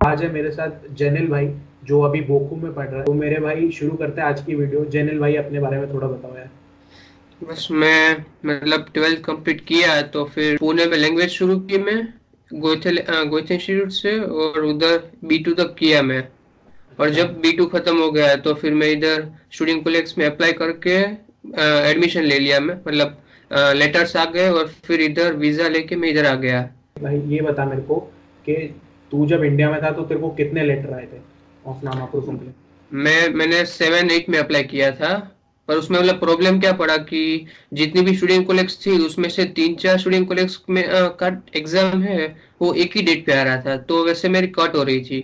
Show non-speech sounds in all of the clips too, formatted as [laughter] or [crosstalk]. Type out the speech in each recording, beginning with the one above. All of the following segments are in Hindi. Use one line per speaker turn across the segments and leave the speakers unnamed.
आज है मेरे साथ जेनिल भाई जो अभी बोखू में पढ़ रहा है। तो मेरे भाई शुरू करते हैं आज की वीडियो। जेनिल भाई अपने बारे में थोड़ा बताओ यार।
बस मैं मतलब ट्वेल्थ कंप्लीट किया तो फिर पुणे में लैंग्वेज शुरू की मैं गोयथे गोयथे इंस्टीट्यूट से और उधर बी टू तक किया मैं। और जब बी टू खत्म हो गया तो फिर मैं इधर स्टूडेंट कॉलेज में अप्लाई करके एडमिशन ले लिया मैं। मतलब लेटर्स आ गए और फिर इधर वीज़ा लेके मैं इधर आ गया।
भाई ये बता मेरे को कि तू जब इंडिया में था तो तेरे को कितने लेटर आए थे? ऑफ़ नामा प्रूफ
मैं मैंने सेवन एट में अप्लाई किया था पर उसमें मतलब प्रॉब्लम क्या पड़ा कि जितनी भी स्टूडेंट कॉलेज थी उसमें से तीन चार स्टूडेंट कॉलेज में का एग्ज़ाम है वो एक ही डेट पे आ रहा था तो वैसे मेरी कट हो रही थी।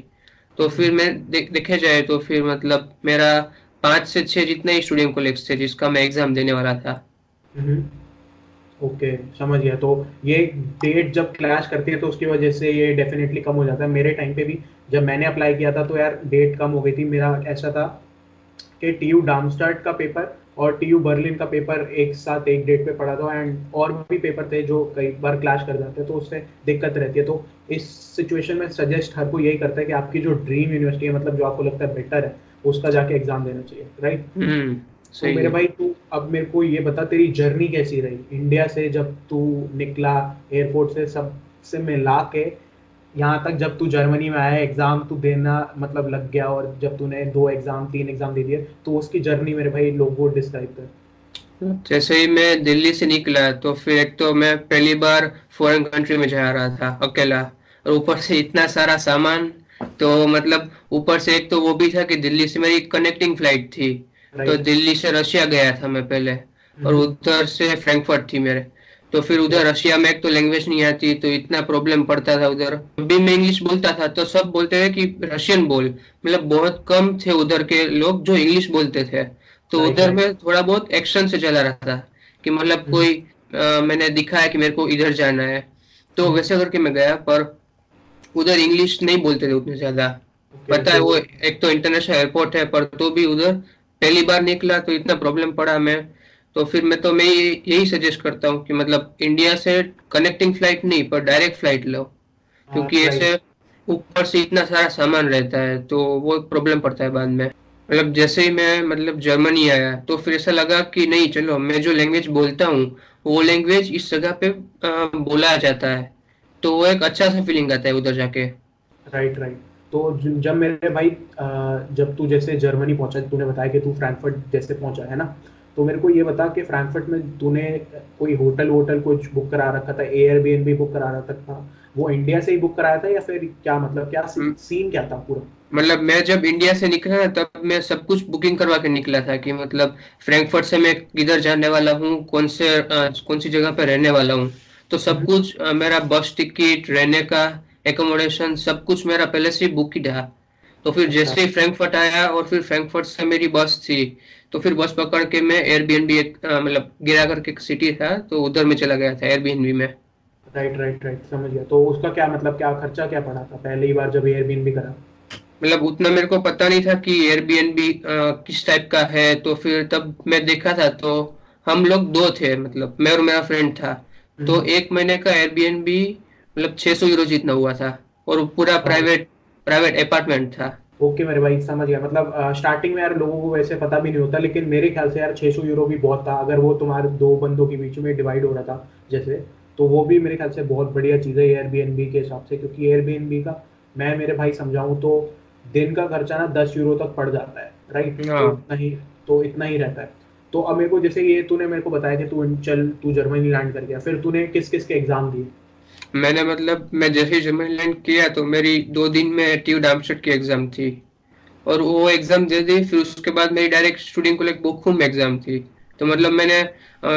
तो फिर मैं दे, देखे जाए तो फिर मतलब मेरा पाँच से छह जितने ही स्टूडेंट कॉलेज थे जिसका मैं एग्ज़ाम देने वाला था।
हम्म। ओके, समझ गया। तो ये डेट जब क्लैश करती है तो उसकी वजह से ये डेफिनेटली कम हो जाता है। मेरे टाइम पे भी जब मैंने अप्लाई किया था तो यार डेट कम हो गई थी। मेरा ऐसा था कि टी यू डामस्टार्ट का पेपर और टी यू बर्लिन का पेपर एक साथ एक डेट पे पड़ा था एंड और भी पेपर थे जो कई बार क्लैश कर जाते हैं तो उससे दिक्कत रहती है। तो इस सिचुएशन में सजेस्ट हर को यही करता है कि आपकी जो ड्रीम यूनिवर्सिटी है मतलब जो आपको लगता है बेटर है, उसका जाके एग्ज़ाम देना चाहिए राइट
हम्म,
तो मेरे भाई तू अब मेरे को ये बता तेरी जर्नी कैसी रही? इंडिया से जब तू निकला एयरपोर्ट से सबसे मिला के यहाँ तक जब तू जर्मनी में आया एग्ज़ाम तू देना मतलब लग गया और जब तूने दो एग्ज़ाम तीन एग्ज़ाम दे दिए तो उसकी जर्नी मेरे भाई लोगों को डिस्क्राइब कर।
जैसे ही मैं दिल्ली से निकला तो फिर एक तो मैं पहली बार फॉरेन कंट्री में जा रहा था अकेला। और ऊपर से इतना सारा सामान तो मतलब ऊपर से एक तो वो भी था कि दिल्ली से मेरी कनेक्टिंग फ़्लाइट थी। तो दिल्ली से रशिया गया था मैं पहले और हम्म। उधर से फ्रैंकफर्ट थी मेरे। तो फिर उधर रशिया में एक तो लैंग्वेज नहीं आती तो इतना प्रॉब्लम पड़ता था उधर। भी मैं इंग्लिश बोलता था तो सब बोलते थे कि रशियन बोल। मतलब बहुत कम थे उधर के लोग जो इंग्लिश बोलते थे। तो उधर में थोड़ा बहुत एक्शन से चला रहा था कि मतलब हम्म। कोई आ, मैंने दिखा है कि मेरे को इधर जाना है। तो हम्म। वैसे करके मैं गया पर उधर इंग्लिश नहीं बोलते थे उतने ज़्यादा। पता है वो एक तो इंटरनेशनल एयरपोर्ट है पर तो भी उधर पहली बार निकला तो इतना प्रॉब्लम पड़ा मैं तो फिर मैं तो मैं यही सजेस्ट करता हूँ कि मतलब इंडिया से कनेक्टिंग फ़्लाइट नहीं पर डायरेक्ट फ़्लाइट लो। हाँ, क्योंकि ऐसे ऊपर से इतना सारा सामान रहता है तो वो प्रॉब्लम पड़ता है बाद में। मतलब जैसे ही मैं मतलब जर्मनी आया तो फिर ऐसा लगा कि नहीं चलो मैं जो लैंग्वेज बोलता हूँ वो लैंग्वेज इस जगह पे बोला जाता है। तो वो एक अच्छा सा फीलिंग आता है उधर जाके।
राइट राइट तो जब मेरे भाई जब तू जैसे जर्मनी पहुँचा तूने बताया कि तू फ्रैंकफर्ट जैसे पहुँचा है ना? तो मेरे को ये बता कि फ्रैंकफर्ट में तूने कोई होटल वोटल कुछ बुक करा रखा था? एयर बी बुक करा रखा था? वो इंडिया से ही बुक कराया था या फिर क्या मतलब क्या सीन हम्म। क्या था पूरा?
मतलब मैं जब इंडिया से निकला तब मैं सब कुछ बुकिंग करवा के निकला था कि मतलब फ्रैंकफर्ट से मैं किधर जाने वाला हूँ कौन से कौन सी जगह पे रहने वाला हूँ। तो सब हम्म। कुछ मेरा बस टिकट रहने का एकोमोडेशन सब कुछ मेरा पहले से बुक ही था तो फिर जैसे। ही फ्रैंकफर्ट आया और फिर फ्रैंकफर्ट से मेरी बस थी तो फिर बस पकड़ के मैं एयरबीएनबी एक मतलब गिरा करके एक सिटी था तो उधर में चला गया था एयरबीएनबी में
राइट राइट राइट समझ गया तो उसका क्या मतलब क्या खर्चा क्या पड़ा था पहली बार जब एयरबीएनबी करा
मतलब उतना मेरे को पता नहीं था कि एयरबीएनबी किस टाइप का है तो फिर तब मैं देखा था तो हम लोग दो थे मतलब मैं और मेरा फ्रेंड था तो हम्म। एक महीने का एयरबीएनबी मतलब 600 यूरो जितना हुआ था और पूरा प्राइवेट प्राइवेट अपार्टमेंट था।
ओके okay, मेरे भाई समझ गया। मतलब स्टार्टिंग में यार लोगों को वैसे पता भी नहीं होता लेकिन मेरे ख्याल से यार 600 यूरो भी बहुत था अगर वो तुम्हारे दो बंदों के बीच में डिवाइड हो रहा था जैसे तो वो भी मेरे ख्याल से बहुत बढ़िया चीज़ है एयरबीएनबी के हिसाब से क्योंकि एयरबीएनबी का मैं मेरे भाई समझाऊँ तो दिन का खर्चा ना दस यूरो तक पड़ जाता है राइट तो हाँ। इतना ही तो इतना ही रहता है। तो अब मेरे को जैसे ये तूने मेरे को बताया कि तू चल तू जर्मनी लैंड कर गया फिर तूने किस किस के एग्ज़ाम दिए?
मैंने मतलब मैं जैसे जर्मनी लैंड किया तो मेरी दो दिन में टीव डामशट की एग्ज़ाम थी। और वो एग्ज़ाम दे दी, फिर उसके बाद मेरी direct student collect Bochum exam थी। तो मतलब मैंने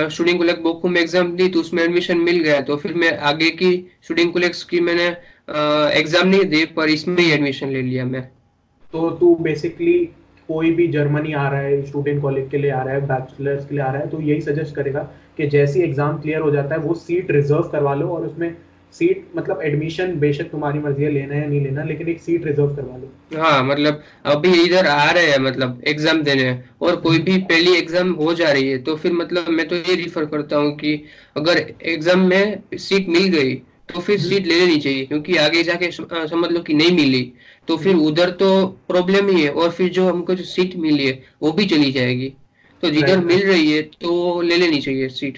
स्टूडेंट कोलेक्ट बोखूम एग्ज़ाम दी तो उसमें एडमिशन मिल गया। तो फिर मैं आगे की स्टूडेंट कोलेक्ट की मैंने एग्ज़ाम नहीं दी, पर इसमें ही एडमिशन ले लिया मैं।
तो तू बेसिकली कोई भी जर्मनी आ रहा है स्टूडेंट कॉलेज के लिए आ रहा है बैचलर्स के लिए आ रहा है तो यही सजेस्ट करेगा कि जैसे एग्ज़ाम क्लियर हो जाता है, वो सीट रिज़र्व करवा लो और उसमें सीट मतलब एडमिशन बेशक तुम्हारी मर्ज़ी है लेना है नहीं लेना लेकिन एक सीट रिज़र्व करवा लो।
हाँ मतलब अभी इधर आ रहे हैं मतलब एग्ज़ाम देने और कोई भी पहली एग्ज़ाम हो जा रही है तो फिर मतलब मैं तो ये रिफर करता हूँ कि अगर एग्ज़ाम में सीट मिल गई तो फिर सीट ले लेनी चाहिए क्योंकि आगे जाके समझ लो कि नहीं मिली तो फिर उधर तो प्रॉब्लम ही है और फिर जो हमको जो सीट मिली है वो भी चली जाएगी। तो जिधर मिल रही है तो ले लेनी चाहिए सीट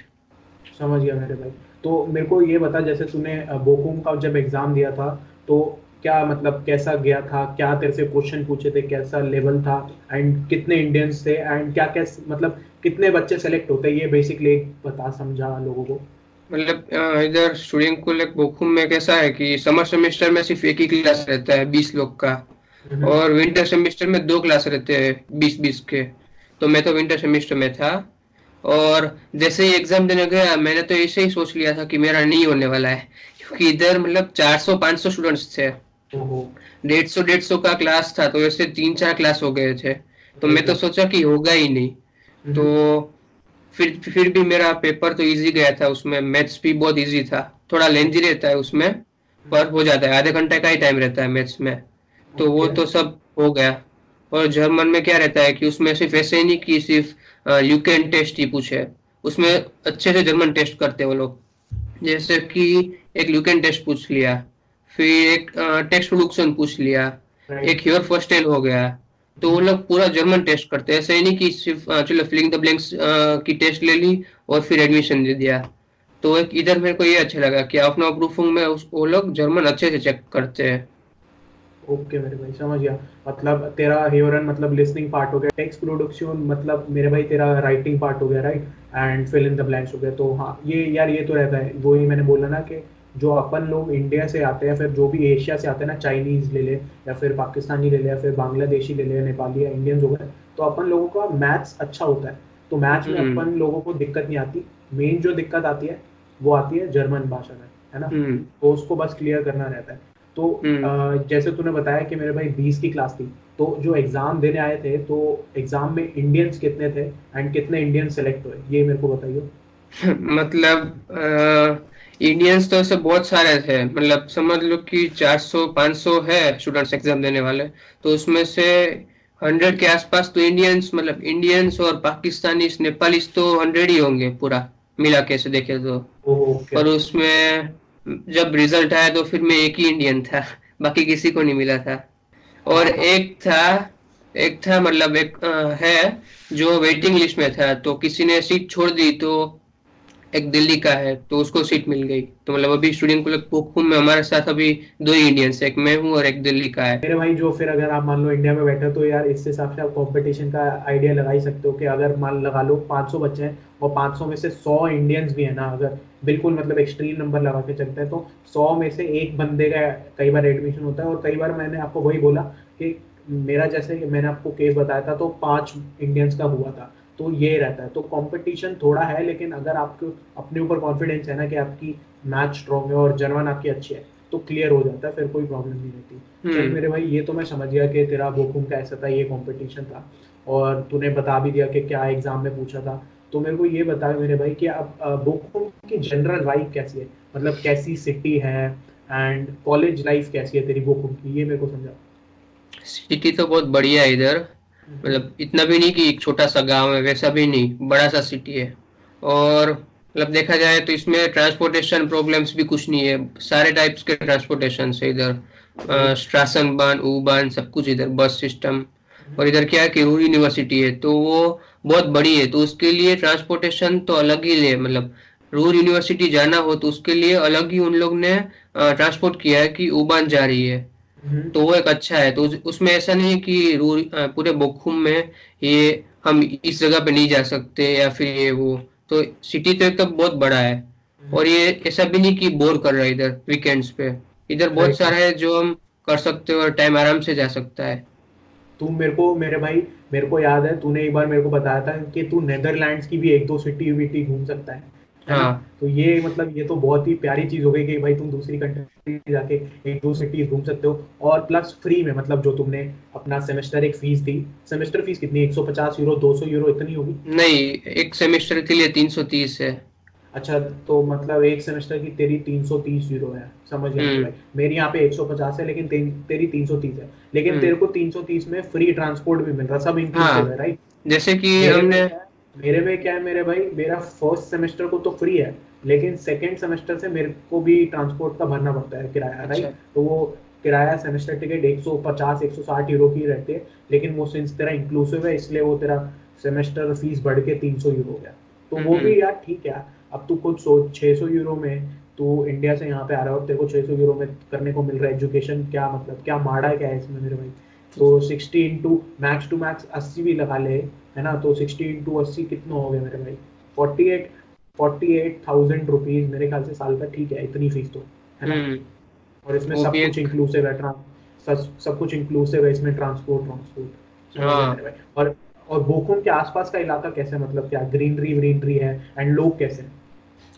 समझ गया मेरे भाई। तो मेरे को ये बता जैसे तूने बोकुम का जब एग्ज़ाम दिया था तो क्या मतलब कैसा गया था? क्या तेरे से क्वेश्चन पूछे थे? कैसा लेवल था? एंड कितने इंडियंस थे? एंड क्या क्या मतलब कितने बच्चे सेलेक्ट होते? हैं ये बेसिकली बता समझा लोगों को।
मतलब इधर स्टूडेंट को लाइक बोकुम में कैसा है कि समर सेमेस्टर में सिर्फ़ एक ही क्लास रहता है बीस लोग का। हम्म। और विंटर सेमेस्टर में दो क्लास रहते हैं बीस बीस के। तो मैं तो विंटर सेमेस्टर में था। और जैसे ही एग्ज़ाम देने गया मैंने तो ऐसे ही सोच लिया था कि मेरा नहीं होने वाला है क्योंकि इधर मतलब 400-500 स्टूडेंट्स थे। डेढ़ सौ डेढ़ सौ का क्लास था तो ऐसे तीन चार क्लास हो गए थे। तो मैं तो सोचा कि होगा ही नहीं। हम्म। तो फिर फिर भी मेरा पेपर तो इजी गया था उसमें मैथ्स भी बहुत इजी था। थोड़ा लेंजी रहता है उसमें पर हो जाता है। आधे घंटे का ही टाइम रहता है मैथ्स में। तो वो तो सब हो गया। और जर्मन में क्या रहता है कि उसमें सिर्फ़ ऐसे ही नहीं कि सिर्फ़ यूकेन टेस्ट ही पूछे। उसमें अच्छे से जर्मन टेस्ट करते वो लोग। जैसे कि एक ल्यूकेन टेस्ट पूछ लिया फिर एक टेक्स्ट प्रोडक्शन पूछ लिया एक ह्योर फ़र्स्ट एन हो गया। तो वो लोग पूरा जर्मन टेस्ट करते हैं। ऐसे ही नहीं कि सिर्फ़ चलो फिलिंग द ब्लैंक्स की टेस्ट ले ली और फिर एडमिशन दे दिया। तो एक इधर मेरे को ये अच्छा लगा कि अपना प्रूफिंग में वो लोग जर्मन अच्छे से चेक करते हैं।
ओके मेरे भाई समझ गया। मतलब तेरा हेयरन मतलब लिसनिंग पार्ट हो गया। टेक्स्ट प्रोडक्शन मतलब मेरे भाई तेरा राइटिंग पार्ट हो गया write and fill in the blanks हो गया। तो हाँ ये यार ये तो रहता है। वो ही मैंने बोला ना कि जो अपन लोग इंडिया से आते हैं फिर जो भी एशिया से आते हैं ना चाइनीज़ ले ले या फिर पाकिस्तानी ले ले या फिर बांग्लादेशी ले ले नेपाली या इंडियंस हो गए तो अपन लोगों का मैथ्स अच्छा होता है। तो मैथ्स में हम्म। अपन लोगों को दिक्कत नहीं आती। मेन जो दिक्कत आती है वो आती है जर्मन भाषा में है ना? हम्म। तो उसको बस क्लियर करना रहता है। तो हम्म। जैसे तूने बताया कि मेरे भाई बीस की क्लास थी तो जो एग्ज़ाम देने आए थे तो एग्ज़ाम में इंडियंस कितने थे एंड कितने इंडियन सेलेक्ट हुए? ये मेरे को बताइए [laughs]
मतलब इंडियंस तो ऐसे बहुत सारे थे। मतलब समझ लो कि 400 500 है स्टूडेंट्स एग्ज़ाम देने वाले। तो उसमें से हंड्रेड के आसपास तो इंडियंस मतलब इंडियंस और पाकिस्तानी नेपाली तो हंड्रेड ही होंगे पूरा मिला के से देखे तो। और उसमें जब रिज़ल्ट आया तो फिर मैं एक ही इंडियन था बाकी किसी को नहीं मिला था। और एक था एक था मतलब एक आ, है जो वेटिंग लिस्ट में था तो किसी ने सीट छोड़ दी तो एक दिल्ली का है तो उसको सीट मिल गई। तो मतलब अभी स्टूडेंट को में हमारे साथ अभी दो इंडियंस एक मैं हूँ और एक दिल्ली का है।
मेरे भाई, जो फिर अगर आप मान लो इंडिया में बैठे तो यार इस हिसाब से आप कंपटीशन का आइडिया लगा ही सकते हो कि अगर मान, लगा लो 500 बच्चे हैं और 500 में से 100 इंडियंस भी है ना, अगर बिल्कुल मतलब एक्सट्रीम नंबर लगा के चलते हैं तो 100 में से एक बंदे का कई बार एडमिशन होता है। और कई बार मैंने आपको वही बोला कि मेरा जैसे मैंने आपको केस बताया था तो पाँच इंडियंस का हुआ था। तो ये रहता है। तो कंपटीशन थोड़ा है लेकिन अगर आपको अपने ऊपर कॉन्फिडेंस है ना कि आपकी मैच स्ट्रॉन्ग है और जर्मन आपकी अच्छी है तो क्लियर हो जाता है फिर कोई प्रॉब्लम नहीं रहती। हम्म। मेरे भाई ये तो मैं समझ गया कि तेरा बोकुम का ऐसा था ये कंपटीशन था और तूने बता भी दिया कि क्या एग्ज़ाम में पूछा था। तो मेरे को ये बता मेरे भाई कि अब बोकुम की जनरल वाइब कैसी है? मतलब कैसी सिटी है एंड कॉलेज लाइफ कैसी है तेरी बोकुम की? ये मेरे को समझा।
सिटी तो बहुत बढ़िया है इधर। मतलब इतना भी नहीं कि एक छोटा सा गाँव है, वैसा भी नहीं, बड़ा सा सिटी है। और मतलब देखा जाए तो इसमें ट्रांसपोर्टेशन प्रॉब्लम्स भी कुछ नहीं है। सारे टाइप्स के ट्रांसपोर्टेशन है इधर। स्ट्रासन बान ऊ बान, सब कुछ इधर बस सिस्टम और इधर क्या है कि रूर यूनिवर्सिटी है तो वो बहुत बड़ी है। तो उसके लिए ट्रांसपोर्टेशन तो अलग ही है मतलब रूर यूनिवर्सिटी जाना हो तो उसके लिए अलग ही उन लोग ने ट्रांसपोर्ट किया है कि उबान जा रही है। तो वो एक अच्छा है तो उसमें ऐसा नहीं है कि पूरे बोखुम में ये हम इस जगह पे नहीं जा सकते या फिर ये वो तो सिटी तो एक तो बहुत बड़ा है। हम्म। और ये ऐसा भी नहीं कि बोर कर रहा है इधर वीकेंड्स पे। इधर बहुत सारा है जो हम कर सकते हो और टाइम आराम से जा सकता है।
तू मेरे को मेरे भाई मेरे को याद है तूने एक बार मेरे को बताया था कि तू नेदरलैंड्स की भी एक दो सिटी विटी घूम सकता है। हाँ। तो ये मतलब ये तो बहुत ही प्यारी चीज़ हो गई कि भाई तुम दूसरी कंट्री जाके एक दो सिटी घूम सकते हो। और प्लस फ्री में मतलब जो तुमने अपना सेमेस्टर एक फ़ीस दी सेमेस्टर फ़ीस कितनी 150 यूरो 200 यूरो इतनी होगी?
नहीं एक सेमेस्टर के लिए 330 है।
अच्छा तो मतलब एक सेमेस्टर की तेरी 330 यूरो है। समझ गया हम्म। मेरी यहाँ पे 150 है लेकिन तेरी 330 है। लेकिन हम्म। तेरे को 330 में फ्री ट्रांसपोर्ट भी मिल रहा सब इंक्लूसिव हाँ। है राइट
जैसे कि हमने
मेरे में क्या है मेरे भाई मेरा फ़र्स्ट सेमेस्टर को तो फ्री है लेकिन सेकेंड सेमेस्टर से मेरे को भी ट्रांसपोर्ट का भरना पड़ता है किराया राइट अच्छा। तो वो किराया सेमेस्टर टिकट 150 160 यूरो की रहती है लेकिन वो सिंस तेरा इंक्लूसिव है इसलिए वो तेरा सेमेस्टर फ़ीस बढ़ के 300 यूरो गया। तो वो भी यार ठीक है अब तू खुद सोच 600 यूरो में तू इंडिया से यहाँ पे आ रहा है तेरे को 600 यूरो में करने को मिल रहा है एजुकेशन क्या मतलब क्या माड़ा क्या है इसमें मेरे भाई? तो 60 इंटू मैक्स टू मैक्स 80 भी लगा ले है ना? तो 60 इंटू अस्सी कितना हो गया मेरे भाई? 48 फोर्टी एट थाउज़ेंड रुपीज़ मेरे ख्याल से साल का ठीक है इतनी फ़ीस तो है ना? हम्म। और इसमें सब कुछ इंक्लूसिव है सब सब कुछ इंक्लूसिव है इसमें ट्रांसपोर्ट ट्रांसपोर्ट और और बोकुम के आसपास का इलाका कैसे मतलब क्या ग्रीनरी व्रीनरी है? एंड लोग कैसे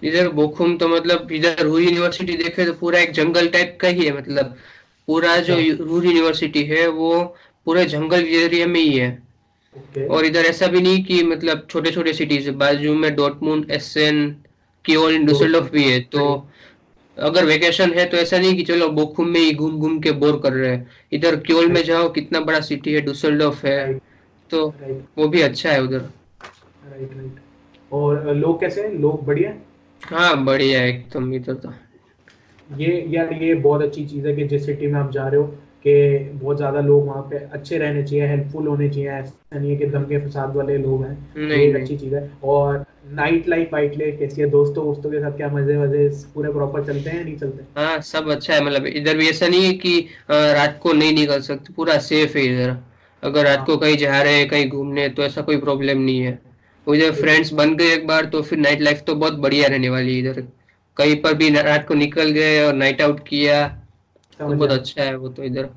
इधर बोखुम तो मतलब इधर रूर यूनिवर्सिटी देखे तो पूरा एक जंगल टाइप का ही है मतलब पूरा जो रूर यूनिवर्सिटी है वो पूरे जंगल एरिया में ही है। Okay. और इधर ऐसा भी नहीं कि मतलब छोटे छोटे सिटीज़ बाजू में डॉटमुंड एसेन कियोल डुसलडॉर्फ भी है तो अगर वेकेशन है तो ऐसा नहीं कि चलो बोखुम में ही घूम घूम के बोर कर रहे हैं। इधर क्योल में जाओ कितना बड़ा सिटी है डुसलडॉर्फ है तो वो भी अच्छा है उधर।
राइट राइट और लोग कैसे हैं? लोग बढ़िया
हाँ? बढ़िया एकदम इधर तो।
ये यार ये बहुत अच्छी चीज़ है कि जिस सिटी में आप जा रहे हो कि बहुत ज़्यादा लोग वहाँ पे अच्छे रहने चाहिए हेल्पफुल होने चाहिए ऐसा नहीं है कि दंगे फसाद वाले लोग हैं। नहीं, नहीं। अच्छी चीज़ है। और नाइट लाइफ वाइट लाइफ कैसी है? दोस्तों दोस्तों के साथ क्या मज़े वजे पूरे प्रॉपर चलते हैं नहीं चलते?
हाँ सब अच्छा है मतलब इधर भी ऐसा नहीं है कि रात को नहीं निकल सकते पूरा सेफ़ है इधर। अगर रात हाँ। को कहीं जा रहे हैं कहीं घूमने तो ऐसा कोई प्रॉब्लम नहीं है। मुझे फ्रेंड्स बन गए एक बार तो फिर नाइट लाइफ तो बहुत बढ़िया रहने वाली है इधर। कहीं पर भी रात को निकल गए और नाइट आउट किया तो बहुत अच्छा है वो तो इधर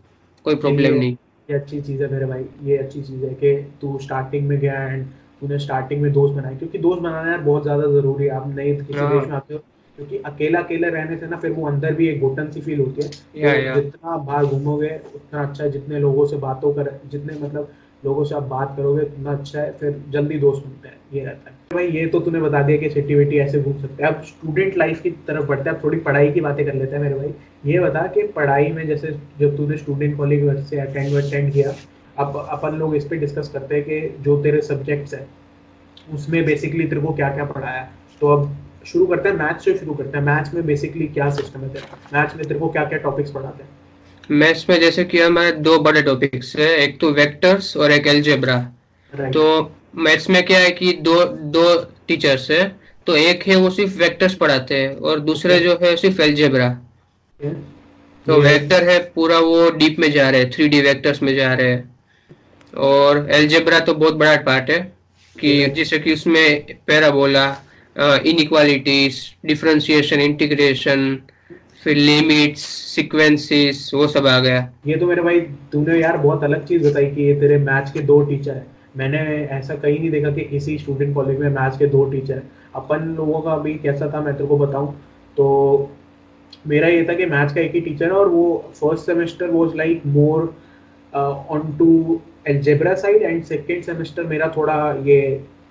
कोई प्रॉब्लम नहीं।
ये अच्छी चीज़ है मेरे भाई ये अच्छी चीज़ है कि तू स्टार्टिंग में गया एंड तूने स्टार्टिंग में दोस्त बनाए क्योंकि दोस्त बनाना यार बहुत ज़्यादा ज़रूरी है। आप नए किसी हाँ। देश में आते हो क्योंकि अकेला अकेला रहने से ना फिर वो अंदर भी एक घुटन सी फील होती है। तो जितना बाहर घूमोगे उतना अच्छा है जितने लोगों से बातों कर जितने मतलब लोगों से आप बात करोगे, इतना अच्छा है, फिर जल्दी दोस्त बनते हैं, ये रहता है। भाई, ये तो तूने बता दिया कि सिटी विटी ऐसे घूम सकते हैं। अब स्टूडेंट लाइफ की तरफ़ बढ़ते हैं, अब थोड़ी पढ़ाई की बातें कर लेते हैं मेरे भाई। ये बता कि पढ़ाई में जैसे जब तूने स्टूडेंट कॉलेज से अटेंड अटेंड किया, अब अपन लोग इस पर डिस्कस करते हैं कि जो तेरे सब्जेक्ट्स है, उसमें बेसिकली तेरे को क्या क्या पढ़ाया तो अब शुरू करते हैं मैथ्स से शुरू करते हैं। मैथ्स में बेसिकली क्या सिस्टम है तेरा? मैथ्स में तेरे को क्या क्या टॉपिक्स पढ़ाते हैं?
मैथ्स में जैसे कि हमारे दो बड़े टॉपिक्स है। एक तो वेक्टर्स और एक एल्जेब्रा तो मैथ्स में क्या है कि दो दो टीचर्स है। तो एक है वो सिर्फ़ वेक्टर्स पढ़ाते हैं और दूसरे जो है सिर्फ़ एल्जेब्रा तो वेक्टर है पूरा वो डीप में जा रहे हैं थ्री डी वेक्टर्स में जा रहे हैं। और एल्जेब्रा तो बहुत बड़ा पार्ट है कि जैसे कि उसमें पैराबोला इनइक्वालिटीज डिफरेंशिएशन इंटीग्रेशन फिर लिमिट्स सीक्वेंसेस वो सब आ गया।
ये तो मेरे भाई, तूने यार बहुत अलग चीज़ बताई कि ये तेरे मैथ्स के दो टीचर है। मैंने ऐसा कहीं नहीं देखा कि किसी स्टूडेंट कॉलेज में मैथ्स के दो टीचर अपन लोगों का भी कैसा था, मैं तेरे को बताऊँ। तो मेरा ये था कि मैथ्स का एक ही टीचर है और वो first semester was like more on to algebra side and second semester मेरा थोड़ा ये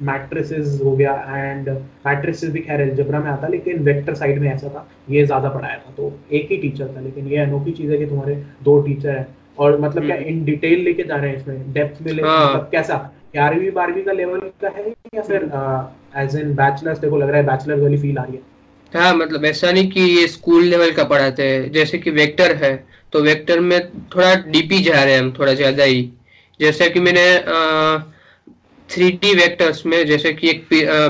मैट्रिसेस हो गया एंड मैट्रिसेस भी खैर एल्जेब्रा में आता लेकिन वेक्टर साइड में ऐसा था ये ज़्यादा पढ़ाया था। तो एक ही टीचर था लेकिन ये अनोखी चीज़ है कि तुम्हारे दो टीचर हैं। और मतलब क्या इन हम्म। डिटेल लेके जा रहे हैं इसमें डेप्थ में लेके हाँ. मतलब कैसा? ग्यारहवीं बारहवीं का लेवल का है या फिर एज इन बैचलर्स देखो लग रहा है बैचलर वाली फील आ रही है।
हाँ मतलब ऐसा नहीं कि ये स्कूल लेवल का पढ़ाते हैं। जैसे कि वेक्टर है तो वेक्टर में थोड़ा डीपी जा रहे हैं हम थोड़ा ज़्यादा ही। जैसे कि मैंने थ्री डी वेक्टर्स में जैसे कि एक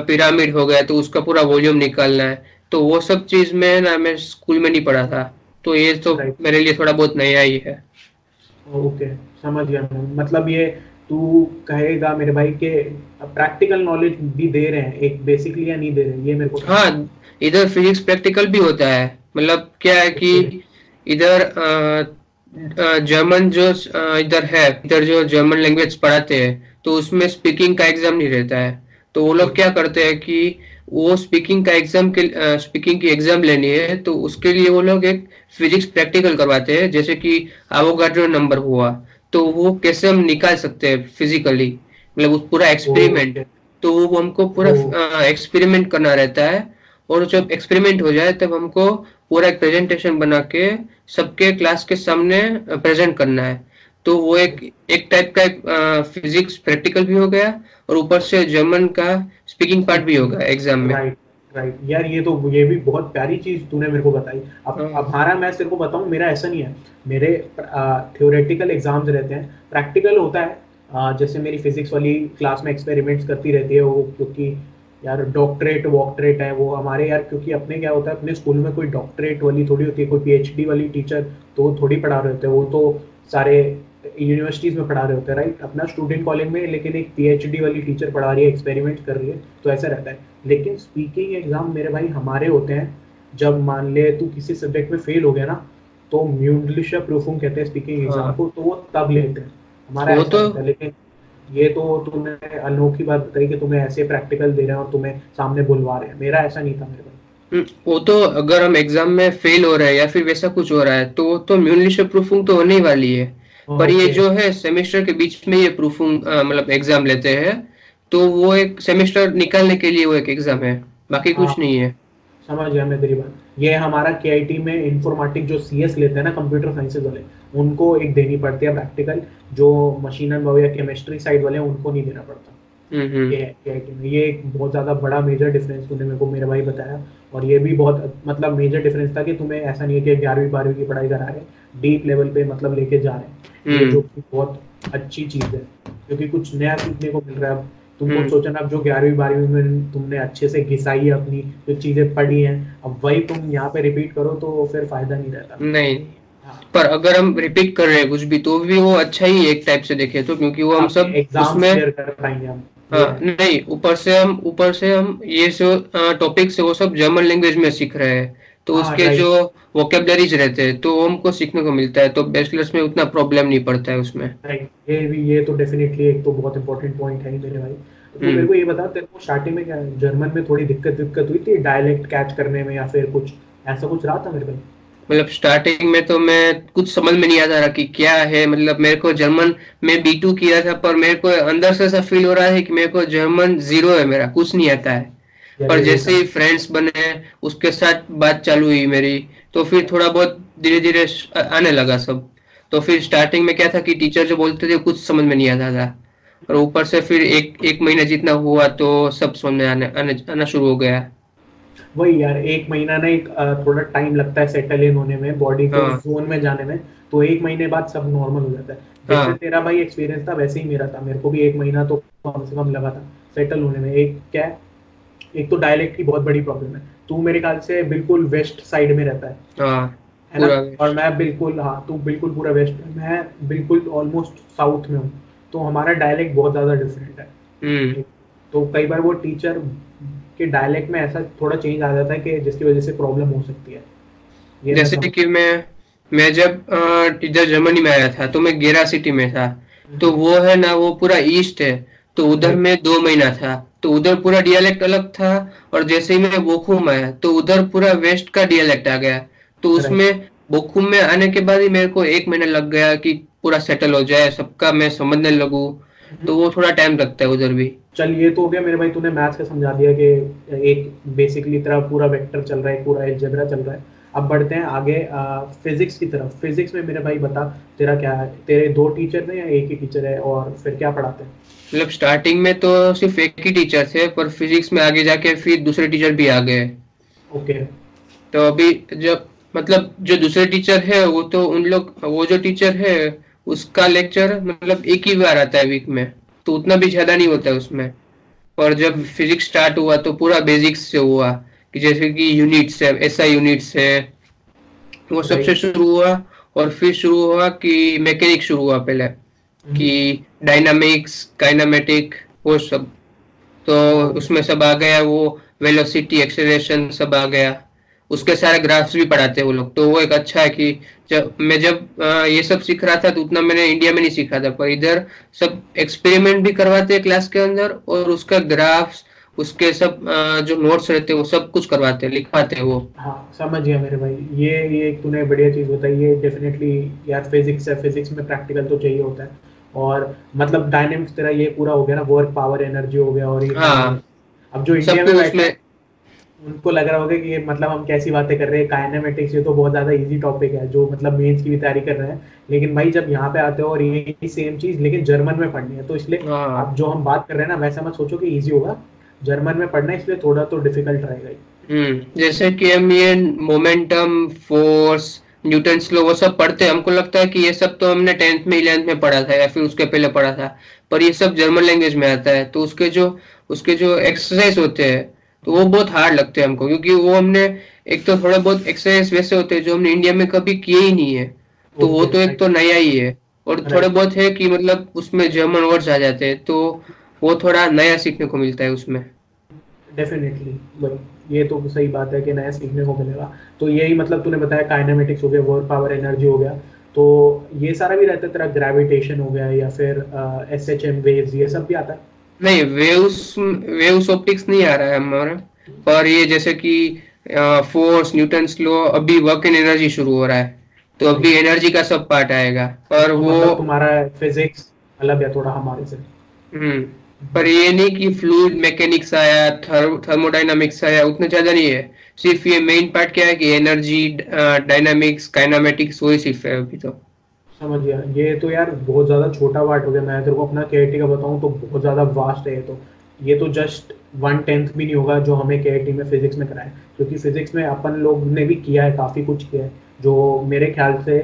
पिरामिड हो गया तो उसका पूरा वॉल्यूम निकालना है। तो वो सब चीज़ में ना मैं स्कूल में नहीं पढ़ा था। तो ये तो मेरे लिए थोड़ा बहुत नया ही है।
ओके समझ गया मतलब ये तू कहेगा मेरे भाई के प्रैक्टिकल नॉलेज भी दे रहे हैं एक बेसिकली या नहीं दे रहे हैं ये मेरे को
हाँ इधर फिजिक्स प्रैक्टिकल भी होता है। मतलब क्या है कि इधर जर्मन जो इधर है इधर जो जर्मन लैंग्वेज पढ़ाते हैं तो उसमें स्पीकिंग का एग्ज़ाम नहीं रहता है। तो वो लोग क्या करते हैं कि वो स्पीकिंग का एग्ज़ाम के स्पीकिंग की एग्ज़ाम लेनी है तो उसके लिए वो लोग एक फिजिक्स प्रैक्टिकल करवाते हैं जैसे कि आवोगाड्रो नंबर हुआ तो वो कैसे हम निकाल सकते हैं फिजिकली मतलब पूरा एक्सपेरिमेंट तो वो हमको पूरा एक्सपेरिमेंट करना रहता है और जब एक्सपेरिमेंट हो जाए तब हमको पूरा एक प्रेजेंटेशन बना के सबके क्लास के सामने प्रेजेंट करना है। तो वो एक एक टाइप का एक फिजिक्स प्रैक्टिकल भी हो गया और ऊपर से जर्मन का स्पीकिंग पार्ट भी होगा एग्ज़ाम में।
राइट यार ये तो ये भी बहुत प्यारी चीज़ तूने मेरे को बताई। अब
हाँ।
अब हमारा मैं तेरे को बताऊँ मेरा ऐसा नहीं है। मेरे थ्योरेटिकल एग्ज़ाम्स रहते हैं। प्रैक्टिकल होता है। आ, जैसे मेरी फिजिक्स वाली क्लास में एक्सपेरिमेंट्स करती रहती है वो क्योंकि यार डॉक्टरेट वॉक्टरेट है वो हमारे यार क्योंकि अपने क्या होता है अपने स्कूल में कोई डॉक्टरेट वाली थोड़ी होती है कोई पीएचडी वाली टीचर तो वो थोड़ी पढ़ा रहे होते हैं। वो तो सारे यूनिवर्सिटीज में पढ़ा रहे होते हैं राइट अपना स्टूडेंट कॉलेज में लेकिन एक पीएचडी वाली टीचर पढ़ा रही है एक्सपेरिमेंट कर रही है तो ऐसा रहता है। लेकिन स्पीकिंग एग्ज़ाम मेरे भाई हमारे होते हैं जब मान ले तू किसी सब्जेक्ट में फेल हो गया ना तो म्यूंडलिशा प्रूफुम कहते हैं स्पीकिंग एग्ज़ाम
हाँ।
को तो वो तब लेते हैं। हमारा
वो
ऐसा
तो-
है लेकिन ये तो तुमने अनोखी बात बताई कि तुम्हें ऐसे प्रैक्टिकल दे रहे हैं और तुम्हें सामने बुलवा रहे हैं। मेरा ऐसा नहीं था मेरे भाई।
हम्म, वो तो अगर हम एग्ज़ाम में फेल हो रहे हैं या फिर वैसा कुछ हो रहा है तो तो म्यूनलिश प्रूफिंग तो होने ही वाली है। पर ये जो है सेमेस्टर के बीच में ये प्रूफिंग मतलब एग्ज़ाम लेते हैं तो वो एक सेमेस्टर निकालने के लिए वो एक एग्ज़ाम है बाकी कुछ
हाँ।
नहीं है।
समझ गया मैं तेरी बात। ये हमारा के में इंफॉर्मेटिक जो सीएस लेते हैं ना कंप्यूटर साइंसेज वाले उनको एक देनी पड़ती है प्रैक्टिकल जो मशीन या केमिस्ट्री साइड वाले उनको नहीं देना पड़ता।
हम्म हम्म।
ये ये एक बहुत ज़्यादा बड़ा मेजर डिफरेंस तूने मेरे को मेरे भाई बताया। और ये भी बहुत मतलब मेजर डिफरेंस था कि तुम्हें ऐसा नहीं है कि ग्यारहवीं बारहवीं की पढ़ाई करा रहे डीप लेवल पे मतलब लेके जा रहे हैं ये
हम्म।
जो कि बहुत अच्छी चीज़ है क्योंकि कुछ नया सीखने को मिल रहा है अब तुम
हम्म।
खुद सोचना अब जो ग्यारहवीं बारहवीं में तुमने अच्छे से घिसाई है अपनी जो चीज़ें पढ़ी हैं अब वही तुम यहाँ पे रिपीट करो तो फिर फ़ायदा नहीं रहता
नहीं
हाँ।
पर अगर हम रिपीट कर रहे हैं कुछ भी तो भी वो अच्छा ही एक टाइप से देखे तो क्योंकि वो हम सब
एग्ज़ाम
उसमें
कर पाएँगे हम
हाँ। नहीं ऊपर से हम ऊपर से हम ये जो टॉपिक से वो सब जर्मन लैंग्वेज में सीख रहे हैं। तो
हाँ,
उसके
right.
जो वोकेबलरीज रहते हैं तो हमको सीखने को मिलता है। तो बैचलर्स में उतना प्रॉब्लम नहीं पड़ता है उसमें।
राइट ये भी ये तो डेफिनेटली एक तो बहुत इंपॉर्टेंट पॉइंट है मेरे भाई। तो
हम्म।
मेरे को ये बता तेरे को स्टार्टिंग में क्या जर्मन में थोड़ी दिक्कत दिक्कत हुई थी डायलेक्ट कैच करने में या फिर कुछ? ऐसा कुछ रहा था मेरे भाई?
मतलब स्टार्टिंग में तो मैं कुछ समझ में नहीं आता रहा कि क्या है। मतलब मेरे को जर्मन में बी टू किया था पर मेरे को अंदर से ऐसा फील हो रहा है कि मेरे को जर्मन ज़ीरो है मेरा कुछ नहीं आता है। पर जैसे ही फ्रेंड्स बने उसके साथ बात चालू हुई मेरी तो फिर थोड़ा बहुत धीरे धीरे आने लगा सब। तो फिर स्टार्टिंग में क्या था कि टीचर जो बोलते थे कुछ समझ में नहीं आता था। और ऊपर से फिर एक एक महीना जितना हुआ तो सब समझ में आने आने आना शुरू हो गया।
वही यार एक महीना ना एक थोड़ा टाइम लगता है सेटल इन होने में बॉडी को। जोन में जाने में तो एक महीने बाद सब नॉर्मल हो जाता है। जैसे
हाँ।
तेरा भाई एक्सपीरियंस था वैसे ही मेरा था। मेरे को भी एक महीना तो कम से कम लगा था सेटल होने में। एक क्या है एक तो डायलेक्ट की बहुत बड़ी प्रॉब्लम है। तू मेरे ख्याल से बिल्कुल वेस्ट साइड में रहता है।
हाँ
है ना? और मैं बिल्कुल हाँ तू बिल्कुल पूरा वेस्ट मैं बिल्कुल ऑलमोस्ट साउथ में हूँ। तो हमारा डायलेक्ट बहुत ज़्यादा डिफरेंट है।
हम्म।
तो कई बार वो टीचर के डायलेक्ट में ऐसा थोड़ा चेंज आ जाता है कि जिसकी वजह से प्रॉब्लम हो सकती है। ये
जैसे कि मैं मैं जब इधर जर्मनी में आया था तो मैं गेरा सिटी में था। तो वो है ना वो पूरा ईस्ट है तो उधर. में दो महीना था। तो उधर पूरा डियालेक्ट अलग था और जैसे ही मैं बोखुम आया तो उधर पूरा वेस्ट का डियालेक्ट आ गया। तो उसमें बोखुम में आने के बाद ही मेरे को एक महीना लग गया कि पूरा सेटल हो जाए सबका मैं समझने लगू। तो वो थोड़ा टाइम लगता है उधर भी।
चल ये तो हो गया मेरे भाई तूने मैथ्स का समझा दिया कि एक बेसिकली तेरा पूरा वेक्टर चल रहा है पूरा एलजेब्रा चल रहा है। अब बढ़ते हैं आगे फिजिक्स की तरफ़। फिजिक्स में मेरे भाई बता तेरा क्या है? तेरे दो टीचर हैं या एक ही टीचर है और फिर क्या पढ़ाते हैं?
मतलब स्टार्टिंग में तो सिर्फ़ एक ही टीचर थे पर फिजिक्स में आगे जाके फिर दूसरे टीचर भी आ गए।
ओके।
तो अभी जब मतलब जो दूसरे टीचर है वो तो उन लोग वो जो टीचर है उसका लेक्चर मतलब एक ही बार आता है वीक में। तो उतना भी ज़्यादा नहीं होता है उसमें। और जब फिजिक्स स्टार्ट हुआ तो पूरा बेसिक्स से हुआ कि जैसे कि यूनिट्स है ऐसा यूनिट्स है वो सबसे शुरू हुआ और फिर शुरू हुआ कि मैकेनिक शुरू हुआ पहले कि डायनामिक्स काइनामेटिक वो सब। तो उसमें सब आ गया वो वेलोसिटी एक्सेलरेशन सब आ गया। उसके सारे ग्राफ्स भी पढ़ाते हैं वो लोग। तो वो एक अच्छा है कि जब मैं जब ये सब सीख रहा था तो उतना मैंने इंडिया में नहीं सीखा था। पर इधर सब एक्सपेरिमेंट भी करवाते हैं क्लास के अंदर और उसका ग्राफ्स उसके सब जो नोट्स रहते हैं वो सब कुछ करवाते हैं लिखवाते हैं वो।
हाँ समझ गया मेरे भाई। ये ये एक तूने बढ़िया चीज़ बताई। ये डेफिनेटली यार फिजिक्स है। फिजिक्स में प्रैक्टिकल तो चाहिए होता है। और मतलब डायनेमिक्स तेरा ये पूरा हो गया ना वर्क पावर एनर्जी हो गया और ये
हाँ।
अब जो इंडिया में हैं, उनको लग रहा होगा कि मतलब हम कैसी बातें कर रहे हैं काइनेमेटिक्स ये तो बहुत ज़्यादा इजी टॉपिक है जो मतलब मेंस की भी तैयारी कर रहे हैं। लेकिन भाई जब यहाँ पे आते हो और ये सेम चीज़ लेकिन जर्मन में पढ़नी है तो इसलिए
हाँ।
अब जो हम बात कर रहे हैं ना वैसा मत सोचो कि इजी होगा। जर्मन में पढ़ना है इसलिए थोड़ा तो डिफ़िकल्ट रहेगा
हम्म जैसे कि हम ये मोमेंटम फोर्स न्यूटन स्लो वो सब पढ़ते हैं। हमको लगता है कि ये सब तो हमने टेंथ में इलेवेंथ में पढ़ा था या फिर उसके पहले पढ़ा था। पर ये सब जर्मन लैंग्वेज में आता है तो उसके जो उसके जो एक्सरसाइज होते हैं तो वो बहुत हार्ड लगते हैं हमको क्योंकि वो हमने एक तो थोड़ा बहुत एक्सरसाइज वैसे होते हैं जो हमने इंडिया में कभी किए ही नहीं है। तो वो तो एक तो नया ही है और थोड़े बहुत है कि मतलब उसमें जर्मन वर्ड्स आ जाते हैं तो वो थोड़ा नया सीखने को मिलता है उसमें।
डेफिनेटली भाई ये तो सही बात है कि नया सीखने को मिलेगा। तो यही मतलब तूने बताया काइनेमेटिक्स हो गया वर्क पावर एनर्जी हो गया। तो ये सारा भी रहता है तेरा ग्रेविटेशन हो गया या फिर एस एच एम वेव्स ये सब भी आता है।
नहीं वेव्स वेव्स ऑप्टिक्स नहीं आ रहा है हमारा। पर ये जैसे कि फोर्स न्यूटन स्लो अभी वर्क इन एनर्जी शुरू हो रहा है। तो अभी एनर्जी का सब पार्ट आएगा। पर तो वो
मतलब तुम्हारा फिजिक्स अलग है थोड़ा हमारे से।
हम्म पर ये नहीं कि फ्लूड मैकेनिक्स आया थर, थर्मोडाइनामिक्स आया उतना ज़्यादा नहीं है। सिर्फ़ ये मेन पार्ट क्या है कि एनर्जी डायनामिक्स काइनामेटिक्स वही सिर्फ़ है अभी तो।
समझ गया। ये तो यार बहुत ज़्यादा छोटा पार्ट हो गया। मैं तेरे को अपना के का बताऊँ तो बहुत ज़्यादा वास्ट है ये तो। ये तो जस्ट वन टेंथ भी नहीं होगा जो हमें के में फिजिक्स में कराए क्योंकि फिजिक्स में अपन लोग ने भी किया है काफ़ी कुछ किया है। जो मेरे ख्याल से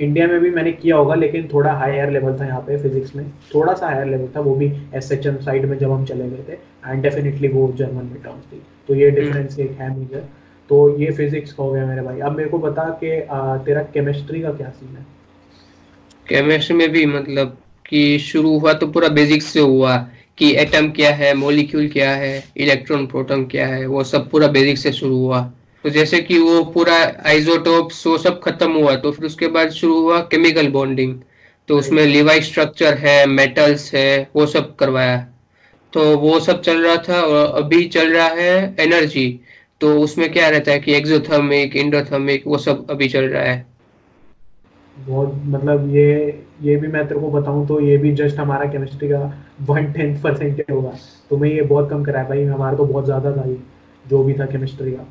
इंडिया में भी मैंने किया होगा लेकिन थोड़ा हायर लेवल था यहाँ पे फिजिक्स में। थोड़ा सा हायर लेवल था वो भी एस एच एम साइड में जब हम चले गए थे। एंड डेफिनेटली वो जर्मन में टर्म्स थी। तो ये डिफरेंस एक है मुझे तो ये फिजिक्स का हो गया मेरे भाई। अब मेरे को बता कि तेरा केमिस्ट्री का क्या सीन है?
केमिस्ट्री में भी मतलब कि शुरू हुआ तो पूरा बेसिक्स से हुआ कि एटम क्या है मोलिक्यूल क्या है इलेक्ट्रॉन प्रोटॉन क्या है वो सब पूरा बेसिक से शुरू हुआ। तो जैसे कि वो पूरा आइसोटोप्स वो सब खत्म हुआ तो फिर उसके बाद शुरू हुआ केमिकल बॉन्डिंग तो उसमें लिवाई स्ट्रक्चर है मेटल्स है वो सब करवाया। तो वो सब चल रहा था और अभी चल रहा है एनर्जी तो उसमें क्या रहता है कि एक्सोथर्मिक इंडोथर्मिक वो सब अभी चल रहा है।
बहुत मतलब ये ये भी मैं तेरे को बताऊँ तो ये भी जस्ट हमारा केमिस्ट्री का वन टेंथ परसेंट होगा। तुम्हें ये बहुत कम करा है भाई हमारा तो बहुत ज़्यादा था ये जो भी था केमिस्ट्री का।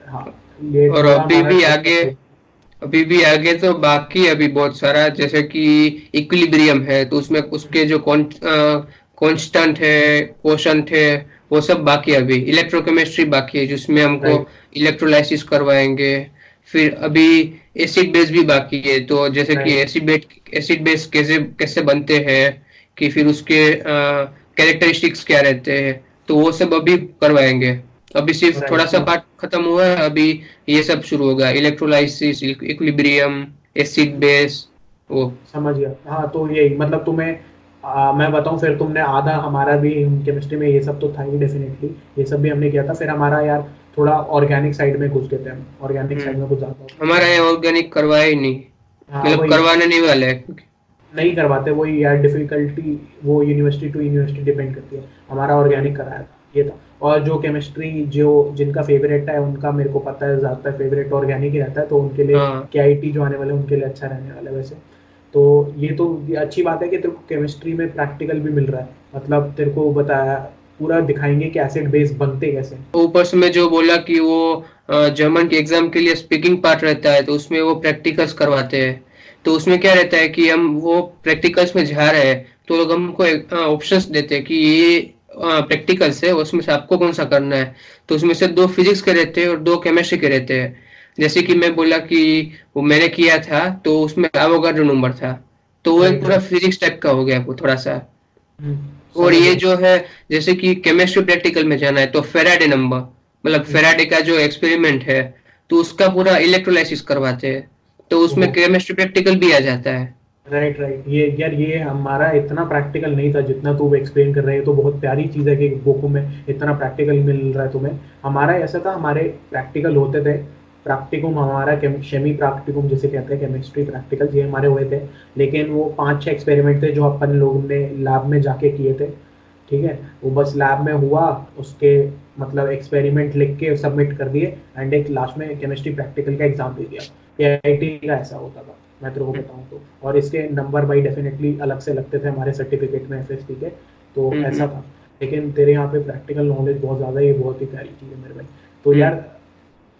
हाँ ये और अभी भी आगे अभी भी आगे तो बाकी अभी बहुत सारा जैसे कि इक्विलिब्रियम है तो उसमें उसके जो कांस्टेंट है क्वेश्चन है वो सब बाकी अभी। इलेक्ट्रोकेमिस्ट्री बाकी है जिसमें हमको इलेक्ट्रोलाइसिस करवाएँगे। फिर अभी एसिड बेस भी बाकी है। तो जैसे कि एसिड बेस एसिड बेस कैसे कैसे बनते हैं कि फिर उसके कैरेक्टरिस्टिक्स क्या रहते हैं तो वो सब अभी करवाएँगे। अभी सिर्फ़ थोड़ा सा पार्ट खत्म हुआ है अभी ये सब शुरू होगा। इलेक्ट्रोलाइसिस इक्विलिब्रियम एसिड बेस वो।
समझ गया। हाँ तो यही मतलब तुम्हें आ, मैं बताऊँ फिर तुमने आधा हमारा भी केमिस्ट्री में ये सब तो था ही डेफिनेटली ये सब भी हमने किया था। फिर हमारा यार थोड़ा ऑर्गेनिक साइड में घुस थे हम ऑर्गेनिक साइड में कुछ ज़्यादा
हमारा यहाँ ऑर्गेनिक करवाया ही नहीं। हाँ, मतलब करवाने नहीं वाले
नहीं करवाते वही यार डिफिकल्टी वो यूनिवर्सिटी टू यूनिवर्सिटी डिपेंड करती है। हमारा ऑर्गेनिक कराया था ये था। और जो केमिस्ट्री जो जिनका फेवरेट है उनका मेरे को पता है ज़्यादातर फेवरेट ऑर्गेनिक ही रहता है तो उनके लिए के जो आने वाले उनके लिए अच्छा रहने वाला है वैसे। तो ये तो अच्छी बात है कि तेरे को केमिस्ट्री में प्रैक्टिकल भी मिल रहा है। मतलब तेरे को बताया पूरा दिखाएँगे कि एसिड बेस बनते कैसे
ऊपर से मैं जो बोला कि वो जर्मन के एग्ज़ाम के लिए स्पीकिंग पार्ट रहता है तो उसमें वो प्रैक्टिकल्स करवाते हैं। तो उसमें क्या रहता है कि हम वो प्रैक्टिकल्स में जा रहे हैं तो लोग हमको ऑप्शंस देते हैं कि ये प्रैक्टिकल्स है उसमें से आपको कौन सा करना है। तो उसमें से दो फिजिक्स के रहते हैं और दो केमिस्ट्री के रहते हैं। जैसे कि मैं बोला कि वो मैंने किया था तो उसमें एवोगाड्रो नंबर था। तो वो एक पूरा फिजिक्स टाइप का हो गया वो थोड़ा सा। और ये जो है जैसे कि केमिस्ट्री प्रैक्टिकल में जाना है तो फेराडे नंबर मतलब फेराडे का जो एक्सपेरिमेंट है तो उसका पूरा इलेक्ट्रोलाइसिस करवाते हैं तो उसमें केमिस्ट्री प्रैक्टिकल भी आ जाता है।
राइट राइट ये यार ये हमारा इतना प्रैक्टिकल नहीं था जितना तू एक्सप्लेन कर रहे हैं तो बहुत प्यारी चीज़ है कि बुक में इतना प्रैक्टिकल मिल रहा है तुम्हें। हमारा ऐसा था हमारे प्रैक्टिकल होते थे प्रैक्टिकम हमारा शेमी प्रैक्टिकम जिसे कहते हैं केमिस्ट्री प्रैक्टिकल ये हमारे हुए थे। लेकिन वो पाँच छह एक्सपेरिमेंट थे जो अपन लोगों ने लैब में जाके किए थे। ठीक है? वो बस लैब में हुआ उसके मतलब एक्सपेरिमेंट लिख के सबमिट कर दिए एंड एक लास्ट में केमिस्ट्री प्रैक्टिकल का एग्ज़ाम दे दिया। ए का ऐसा होता था मैं तेरे को बताऊँ तो। और इसके नंबर भाई डेफिनेटली अलग से लगते थे हमारे सर्टिफिकेट में एफ़ के तो हम्म, ऐसा हम्म। था। लेकिन तेरे यहाँ पे प्रैक्टिकल नॉलेज बहुत ज़्यादा ये बहुत ही प्यारी चीज़ है मेरे भाई। तो हम्म। यार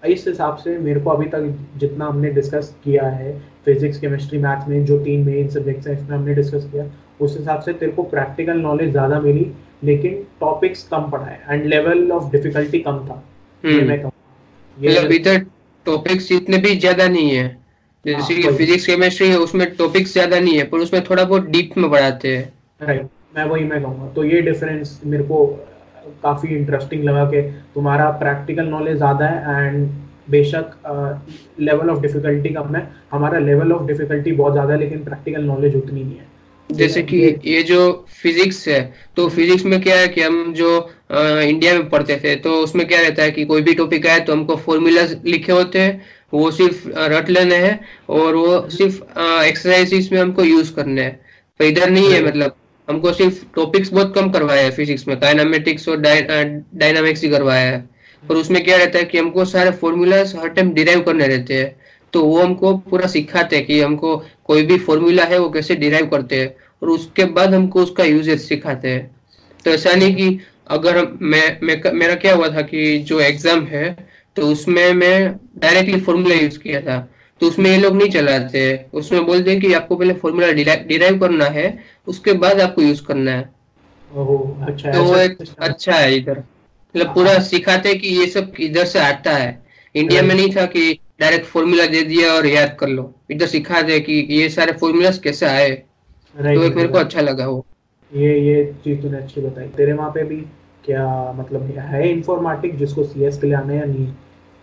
इस हिसाब से मेरे को अभी तक जितना हमने डिस्कस किया है फिजिक्स केमिस्ट्री मैथ्स में जो तीन मेन सब्जेक्ट्स हैं इसमें हमने डिस्कस किया उस हिसाब से तेरे को प्रैक्टिकल नॉलेज ज़्यादा मिली लेकिन टॉपिक्स कम पढ़ाए एंड लेवल ऑफ़ डिफिकल्टी कम था ये मैं ये
मतलब टॉपिक्स इतने भी ज़्यादा नहीं है
हाँ
जैसे कि फिजिक्स केमिस्ट्री है उसमें टॉपिक्स ज़्यादा नहीं है पर उसमें थोड़ा बहुत डीप में पढ़ाते हैं।
राइट मैं वही मैं कहूँगा तो ये डिफरेंस मेरे को काफ़ी इंटरेस्टिंग लगा कि तुम्हारा प्रैक्टिकल नॉलेज ज़्यादा है एंड बेशक लेवल ऑफ़ डिफिकल्टी कम है। हमारा लेवल ऑफ़ डिफिकल्टी बहुत ज़्यादा है लेकिन प्रैक्टिकल नॉलेज उतनी नहीं है।
जैसे कि
ये
जो फिजिक्स है तो फिजिक्स में क्या है कि हम जो अ, इंडिया में पढ़ते थे तो उसमें क्या रहता है कि कोई भी टॉपिक आए तो हमको फॉर्मूला लिखे होते हैं वो सिर्फ़ रट लेने हैं और वो सिर्फ़ एक्सरसाइज में हमको यूज़ करने हैं। पर इधर नहीं है मतलब हमको सिर्फ़ टॉपिक्स बहुत कम करवाया है फिजिक्स में काइनेमेटिक्स और डायनामिक्स ही करवाया है। और उसमें क्या रहता है कि हमको सारे फॉर्मूलाज हर टाइम डिराइव करने रहते हैं। तो वो हमको पूरा सिखाते हैं कि हमको कोई भी फॉर्मूला है वो कैसे डिराइव करते हैं। और उसके बाद हमको उसका यूजेज सिखाते हैं। तो ऐसा नहीं कि अगर मैं, मैं मेरा क्या हुआ था कि जो एग्ज़ाम है तो उसमें मैं डायरेक्टली फॉर्मूला यूज़ किया था। तो उसमें ये लोग नहीं चलाते। उसमें बोलते हैं कि आपको पहले फॉर्मूला डिराइव करना है उसके बाद आपको यूज़ करना है।
अच्छा
तो
ऐसा
एक अच्छा है इधर। मतलब पूरा
हाँ।
सिखाते हैं कि ये सब इधर से आता है। इंडिया में नहीं था कि डायरेक्ट फॉर्मूला दे दिया और याद कर लो। इधर सिखाते हैं कि ये सारे फॉर्मूलाज कैसे आए। तो एक मेरे को अच्छा लगा वो।
ये ये चीज़ तूने अच्छी बताई। तेरे वहाँ पे भी क्या मतलब है इंफॉर्मेटिक जिसको सीएस के लिए आना या नहीं?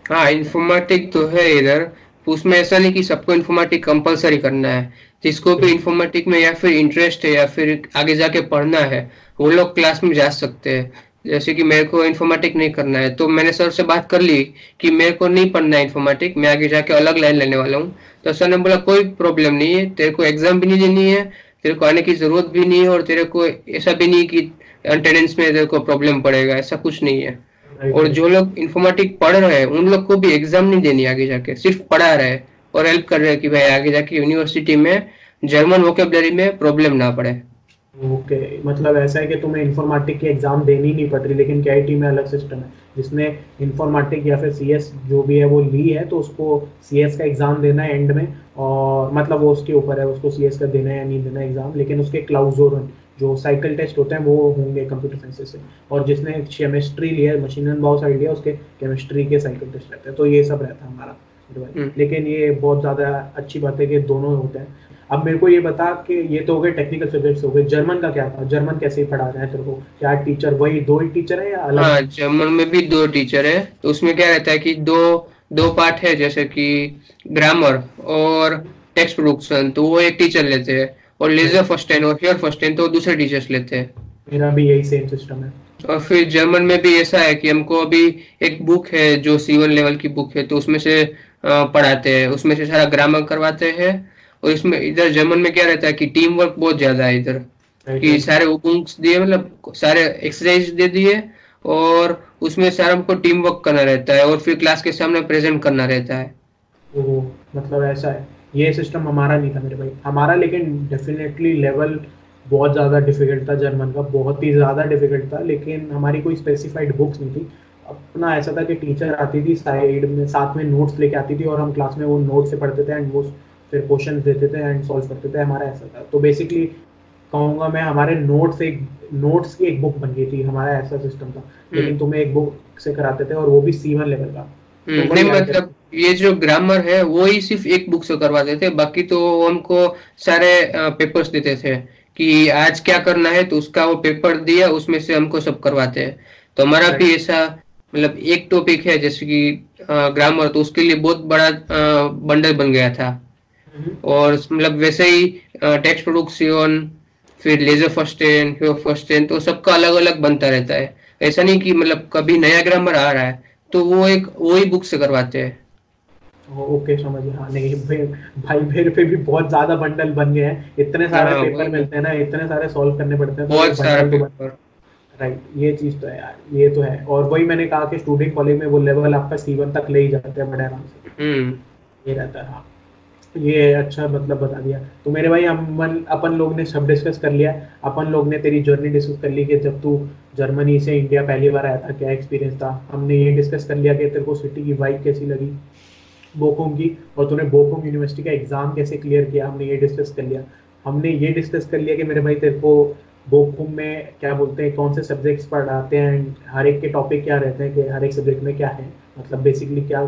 हाँ इंफॉर्मेटिक तो है इधर। उसमें ऐसा नहीं कि सबको इंफॉर्मेटिक कंपलसरी करना है। जिसको भी इंफॉर्मेटिक में या फिर इंटरेस्ट है या फिर आगे जाके पढ़ना है वो लोग क्लास में जा सकते हैं। जैसे कि मेरे को इन्फॉर्मेटिक नहीं करना है तो मैंने सर से बात कर ली कि मेरे को नहीं पढ़ना है इन्फॉर्मेटिक मैं आगे जाके अलग लाइन लेने वाला हूँ। तो सर ने बोला कोई प्रॉब्लम नहीं है तेरे को एग्ज़ाम भी नहीं देनी है तेरे को आने की ज़रूरत भी नहीं है और तेरे को ऐसा भी नहीं कि अटेंडेंस में तेरे को प्रॉब्लम पड़ेगा ऐसा कुछ नहीं है। और जो लोग इन्फॉर्मेटिक पढ़ रहे हैं उन लोग को भी एग्ज़ाम नहीं देनी आगे जाके सिर्फ़ पढ़ा रहे हैं। और हेल्प कर रहे हैं कि भाई आगे जाके यूनिवर्सिटी में जर्मन वोकेबलरी में प्रॉब्लम ना पड़े
ओके okay. मतलब ऐसा है कि तुम्हें इंफॉर्मेटिक की एग्ज़ाम देनी नहीं पड़ रही, लेकिन के में अलग सिस्टम है जिसने इंफॉर्मेटिक या फिर सीएस जो भी है, वो ली है तो उसको सीएस का एग्ज़ाम देना है एंड में, और मतलब वो उसके ऊपर है, उसको सीएस का देना है या नहीं देना एग्ज़ाम लेकिन उसके क्लाउजोर जो साइकिल टेस्ट होते हैं, वो होंगे कंप्यूटर साइंस से और जिसने केमिस्ट्री लिया मशीन एंड बायो साइड लिया उसके केमिस्ट्री के साइकिल टेस्ट रहते हैं तो ये सब रहता है हमारा। लेकिन ये बहुत ज़्यादा अच्छी बात है कि दोनों होते हैं। अब मेरे को ये बता कि ये तो हो गए टेक्निकल सब्जेक्ट्स हो गए। जर्मन का क्या था? जर्मन कैसे पढ़ा रहे हैं तेरे को? क्या टीचर वही दो ही टीचर है या अलग?
हाँ जर्मन में भी दो टीचर है। तो उसमें क्या रहता है कि दो दो पार्ट है जैसे कि ग्रामर और टेक्स्ट प्रोडक्शन तो वो एक टीचर लेते हैं और लेजर फ़र्स्ट और हेयर फ़र्स्ट तो दूसरे टीचर्स लेते हैं।
मेरा भी यही सेम सिस्टम है।
और फिर जर्मन में भी ऐसा है कि हमको अभी एक बुक है जो सी वन लेवल की बुक है तो उसमें से पढ़ाते हैं। उसमें से सारा ग्रामर करवाते हैं। और इसमें इधर जर्मन में क्या रहता है कि टीम वर्क बहुत ज़्यादा है इधर। कि सारे बुक्स दिए मतलब सारे एक्सरसाइज दे दिए और उसमें सारा हमको टीम वर्क करना रहता है और फिर क्लास के सामने प्रेजेंट करना रहता है।
वो मतलब ऐसा है। ये सिस्टम हमारा नहीं था मेरे भाई। हमारा लेकिन डेफिनेटली लेवल बहुत ज़्यादा डिफ़िकल्ट था जर्मन का। बहुत ही ज़्यादा डिफ़िकल्ट था लेकिन हमारी कोई स्पेसिफाइड बुक्स नहीं थी। अपना ऐसा था कि टीचर आती थी साइड में साथ में नोट्स लेके आती थी और हम क्लास में वो नोट से पढ़ते थे एंड वो फिर क्वेश्चन देते थे एंड सॉल्व करते थे हमारा ऐसा था। तो बेसिकली कहूँगा मैं हमारे नोट्स एक नोट्स की एक बुक बन गई थी हमारा ऐसा सिस्टम था। लेकिन तुम्हें एक बुक से कराते थे और वो भी सी वन लेवल का।
हम्म,
तो
नहीं मतलब ये जो ग्रामर है वो ही सिर्फ़ एक बुक से करवाते थे बाकी तो हमको सारे पेपर्स देते थे कि आज क्या करना है तो उसका वो पेपर दिया उसमें से हमको सब करवाते। हैं तो हमारा भी ऐसा मतलब एक टॉपिक है जैसे कि ग्रामर तो उसके लिए बहुत बड़ा बंडल बन गया था।
हम्म,
और मतलब वैसे ही टेक्स्ट प्रोडक्शन फिर लेजर फ़र्स्ट फ़र्स्ट तो सबका अलग अलग बनता रहता है। ऐसा नहीं कि मतलब कभी नया ग्रामर आ रहा है तो वो एक वही बुक से करवाते हैं।
ओके समझ हाँ नहीं भाई भाई मेरे पे भी बहुत ज़्यादा बंडल बन गए हैं। इतने सारे
हाँ,
पेपर मिलते हैं ना इतने सारे सॉल्व करने पड़ते हैं तो
बहुत
वो
सारा
bundle तो
पेपर
राइट ये चीज़ तो है यार ये तो है। और वही मैंने कहा कि स्टूडेंट कॉलेज में वो लेवल आपका सी वन तक ले ही जाते हैं बड़े आराम से।
हम्म।
ये रहता है हाँ। ये अच्छा मतलब बता दिया। तो मेरे भाई हम अपन लोग ने सब डिस्कस कर लिया। अपन लोग ने तेरी जर्नी डिस्कस कर ली कि जब तू जर्मनी से इंडिया पहली बार आया था क्या एक्सपीरियंस था? हमने ये डिस्कस कर लिया कि तेरे को सिटी की वाइब कैसी लगी बोकोंग की और तूने बोकोम यूनिवर्सिटी का एग्ज़ाम कैसे क्लियर किया? हमने ये डिस्कस कर लिया। हमने ये डिस्कस कर लिया कि मेरे भाई तेरे को बोकुम में क्या बोलते हैं, कौन से सब्जेक्ट्स पढ़ाते हैं एंड हर एक के टॉपिक क्या रहते हैं, कि हर एक सब्जेक्ट में क्या है। मतलब बेसिकली क्या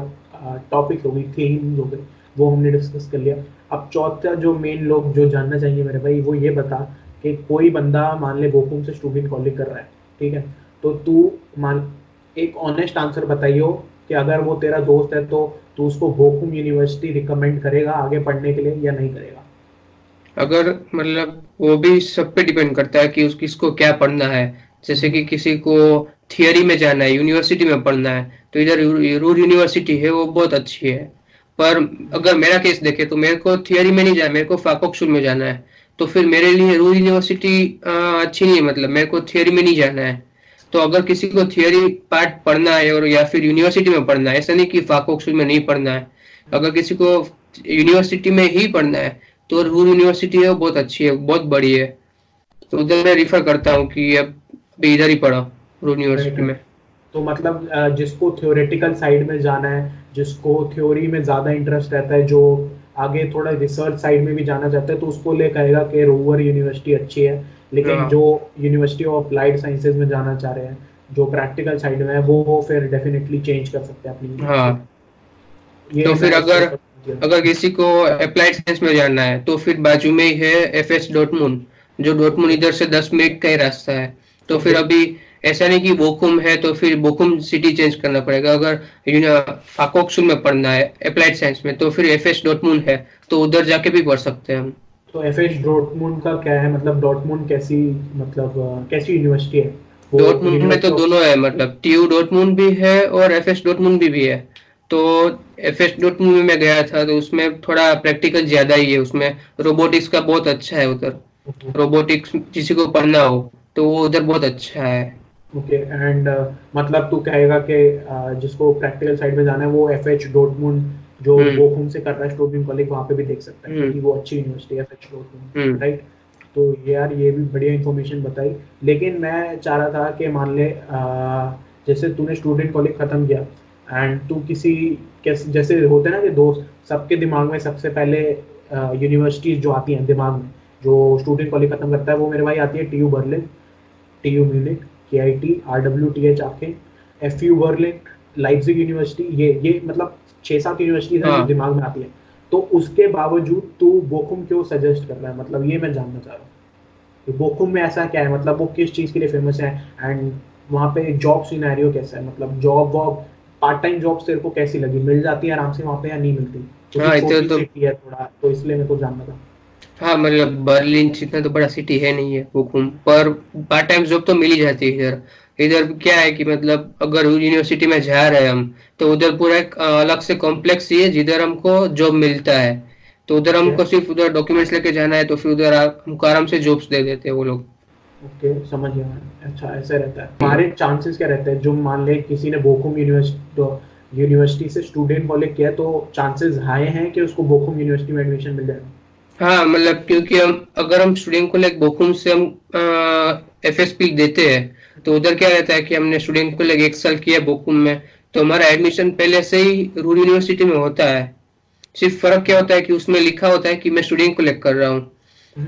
टॉपिक हो गई थीम्स हो गई, वो हमने डिस्कस कर लिया। अब चौथा जो मेन लोग जो जानना चाहिए मेरे भाई, वो ये बता कि कोई बंदा मान ले बोकुम से स्टूडेंट कॉलिंग कर रहा है, ठीक है? तो तू मान, एक ऑनेस्ट आंसर बताइयो कि अगर वो तेरा दोस्त है तो तू उसको बोकुम यूनिवर्सिटी रिकमेंड करेगा आगे पढ़ने के लिए या नहीं करेगा।
अगर मतलब वो भी सब पे डिपेंड करता है कि उस किसको क्या पढ़ना है। जैसे कि किसी को थियोरी में जाना है यूनिवर्सिटी में पढ़ना है तो इधर रूर यूनिवर्सिटी है, वो बहुत अच्छी है। पर अगर मेरा केस देखे तो मेरे को थियोरी में नहीं जाना मेरे को फाकोक्सुल में जाना है। तो फिर मेरे लिए रूर यूनिवर्सिटी अच्छी नहीं है मतलब मेरे को थियोरी में नहीं जाना है। तो अगर किसी को थियोरी पार्ट पढ़ना है और, या फिर यूनिवर्सिटी में पढ़ना है, ऐसा नहीं कि फाकोक्सुल में नहीं पढ़ना है। अगर किसी को यूनिवर्सिटी में ही पढ़ना है तो रूर यूनिवर्सिटी है वो बहुत अच्छी है बहुत बड़ी है। तो उधर मैं रिफर करता हूँ कि अब इधर ही पढ़ो रूर यूनिवर्सिटी में।
तो मतलब जिसको थ्योरेटिकल साइड में जाना है जिसको थ्योरी में ज़्यादा इंटरेस्ट रहता है जो आगे थोड़ा रिसर्च साइड में भी जाना चाहता है तो उसको ले कहेगा कि रोवर यूनिवर्सिटी अच्छी है लेकिन हाँ। जो यूनिवर्सिटी ऑफ़ अप्लाइड साइंसेज में जाना चाह रहे हैं जो प्रैक्टिकल साइड में है वो फिर डेफिनेटली चेंज कर सकते हैं अपनी।
हाँ। तो फिर अगर अगर किसी को अप्लाइड साइंस में जाना है तो फिर बाजू में ही है एफ़ एस डॉटमून जो डॉटमून इधर से दस मिनट का ही रास्ता है। तो फिर अभी ऐसा नहीं कि बोकुम है तो फिर बोकुम सिटी चेंज करना पड़ेगा। अगर फाकोक्सुल में पढ़ना है अप्लाइड साइंस में तो फिर एफ़ एस डॉटमून है तो उधर जाके भी पढ़ सकते हैं हम।
तो एफ़ एस डॉटमून का क्या है? मतलब डॉटमून कैसी मतलब कैसी यूनिवर्सिटी है?
डॉटमून में तो दोनों है मतलब टीयू डॉटमून भी है और एफ़ एस डॉटमून भी, भी है। तो एफ़ एस डॉटमून में गया था तो उसमें थोड़ा प्रैक्टिकल ज़्यादा ही है उसमें रोबोटिक्स का बहुत अच्छा है उधर। रोबोटिक्स किसी को पढ़ना हो तो वो उधर बहुत अच्छा है।
ओके okay, एंड uh, मतलब तू कहेगा कि uh, जिसको प्रैक्टिकल साइड में जाना है वो एफ़ एच डोटमून जो बोखुम हम्म। से कर रहा है स्टोबिन कॉलेज वहाँ पे भी देख सकता है हम्म। क्योंकि वो अच्छी यूनिवर्सिटी है एफ़ एच डोटमून राइट तो यार ये भी बढ़िया इन्फॉर्मेशन बताई। लेकिन मैं चाह रहा था कि मान ले uh, जैसे तूने स्टूडेंट कॉलेज खत्म किया एंड तू किसी कैसे जैसे होते हैं ना कि दोस्त सबके दिमाग में सबसे पहले यूनिवर्सिटीज जो आती हैं दिमाग में जो स्टूडेंट कॉलेज खत्म करता है वो मेरे भाई आती है T U Berlin T U Munich के I T R W T H आके F U whirling Leipzig university ये ये मतलब छह सात यूनिवर्सिटीज हैं जो हाँ। दिमाग में आती है। तो उसके बावजूद तू बोकुम क्यों सजेस्ट कर रहा है? मतलब ये मैं जानना चाह रहा हूँ। बोकुम में ऐसा क्या है? मतलब वो किस चीज़ के लिए फ़ेमस है? एंड वहाँ पे जॉब सिनेरियो कैसा है? मतलब जॉब वॉब पार्ट टाइम जॉब तेरे को कैसी लगी? मिल जाती है आराम से वहाँ पे या नहीं मिलती? हाँ, तो, है थोड़ा तो इसलिए मेरे को जानना था।
हाँ मतलब बर्लिन इतना तो बड़ा सिटी है नहीं है हुकुम पर पार्ट टाइम जॉब तो मिल ही जाती है इधर। इधर क्या है कि मतलब अगर यूनिवर्सिटी में जा रहे हैं हम तो उधर पूरा एक अलग से कॉम्प्लेक्स ही है जिधर हमको जॉब मिलता है। तो उधर हमको सिर्फ़ उधर डॉक्यूमेंट्स लेके जाना है तो फिर उधर हमको आराम से जॉब्स दे देते हैं वो लोग।
ओके समझ गया अच्छा ऐसा रहता है। हमारे चांसेस क्या रहते हैं? जो मान ले किसी ने बोकुम यूनिवर्सिटी यूनिवर्सिटी से स्टूडेंट कॉलेज किया तो चांसेस हाई हैं कि उसको बोकुम यूनिवर्सिटी में एडमिशन मिल जाएगा
हाँ मतलब क्योंकि हम, अगर हम स्टूडेंट को लाइक बोकुम से हम एफ़ एस पी देते हैं तो उधर क्या रहता है कि हमने स्टूडेंट को लाइक एक साल किया बोकुम में तो हमारा एडमिशन पहले से ही रूरल यूनिवर्सिटी में होता है। सिर्फ़ फ़र्क क्या होता है कि उसमें लिखा होता है कि मैं स्टूडेंट को लेकर कर रहा हूँ।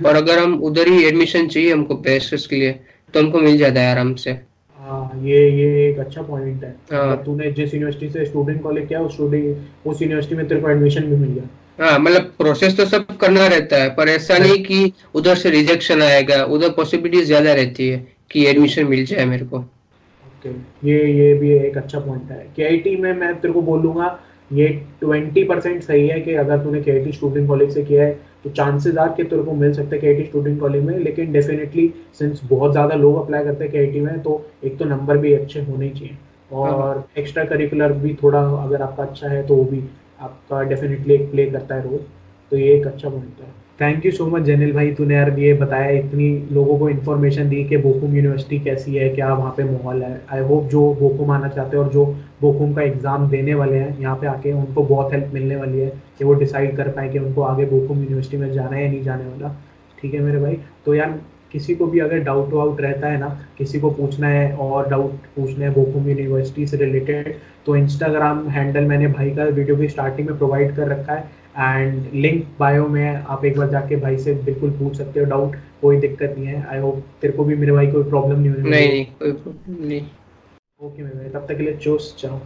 और अगर हम उधर ही एडमिशन चाहिए हमको पेशेस के लिए तो हमको मिल जाता है आराम से।
हाँ ये ये एक अच्छा पॉइंट है। हाँ। तूने जिस यूनिवर्सिटी से स्टूडेंट कॉलेज किया उस स्टूडेंट उस यूनिवर्सिटी में तेरे को एडमिशन भी मिल गया।
हाँ मतलब प्रोसेस तो सब करना रहता है पर ऐसा नहीं कि उधर से रिजेक्शन आएगा उधर पॉसिबिलिटी ज़्यादा रहती है कि एडमिशन मिल जाए मेरे को।
ओके ये ये भी एक अच्छा पॉइंट है। के में मैं तेरे को बोलूँगा ये ट्वेंटी परसेंट सही है कि अगर तूने के आई स्टूडेंट कॉलेज से किया है तो चांसेस आर कि तेरे को मिल सकते हैं के स्टूडेंट कॉलेज में लेकिन डेफिनेटली सिंस बहुत ज़्यादा लोग अप्लाई करते हैं के में तो एक तो नंबर भी अच्छे होने चाहिए। और एक्स्ट्रा हाँ। करिकुलर भी थोड़ा अगर आपका अच्छा है तो वो भी आपका डेफिनेटली एक प्ले करता है रोल तो ये एक अच्छा पॉइंट है। Thank you so much Jainil भाई तूने यार ये बताया, इतनी लोगों को इन्फॉर्मेशन दी कि बोकुम यूनिवर्सिटी कैसी है, क्या वहाँ पे माहौल है। आई होप जो बोकुम आना चाहते हैं और जो बोकुम का एग्ज़ाम देने वाले हैं, यहाँ पे आके उनको बहुत हेल्प मिलने वाली है कि वो डिसाइड कर पाए कि उनको आगे बोकुम यूनिवर्सिटी में जाना है या नहीं जाने वाला। ठीक है मेरे भाई? तो यार, किसी को भी अगर डाउट वाउट रहता है ना, किसी को पूछना है और डाउट पूछना है बोकुम यूनिवर्सिटी से रिलेटेड तो इंस्टाग्राम हैंडल मैंने भाई का वीडियो की स्टार्टिंग में प्रोवाइड कर रखा है। एंड लिंक बायो में आप एक बार जाके भाई से बिल्कुल पूछ सकते हो डाउट कोई दिक्कत नहीं है। आई होप तेरे को भी मेरे भाई कोई प्रॉब्लम नहीं होगी
नहीं नहीं कोई प्रॉब्लम नहीं।
ओके मेरे भाई तब तक के लिए चोस बाय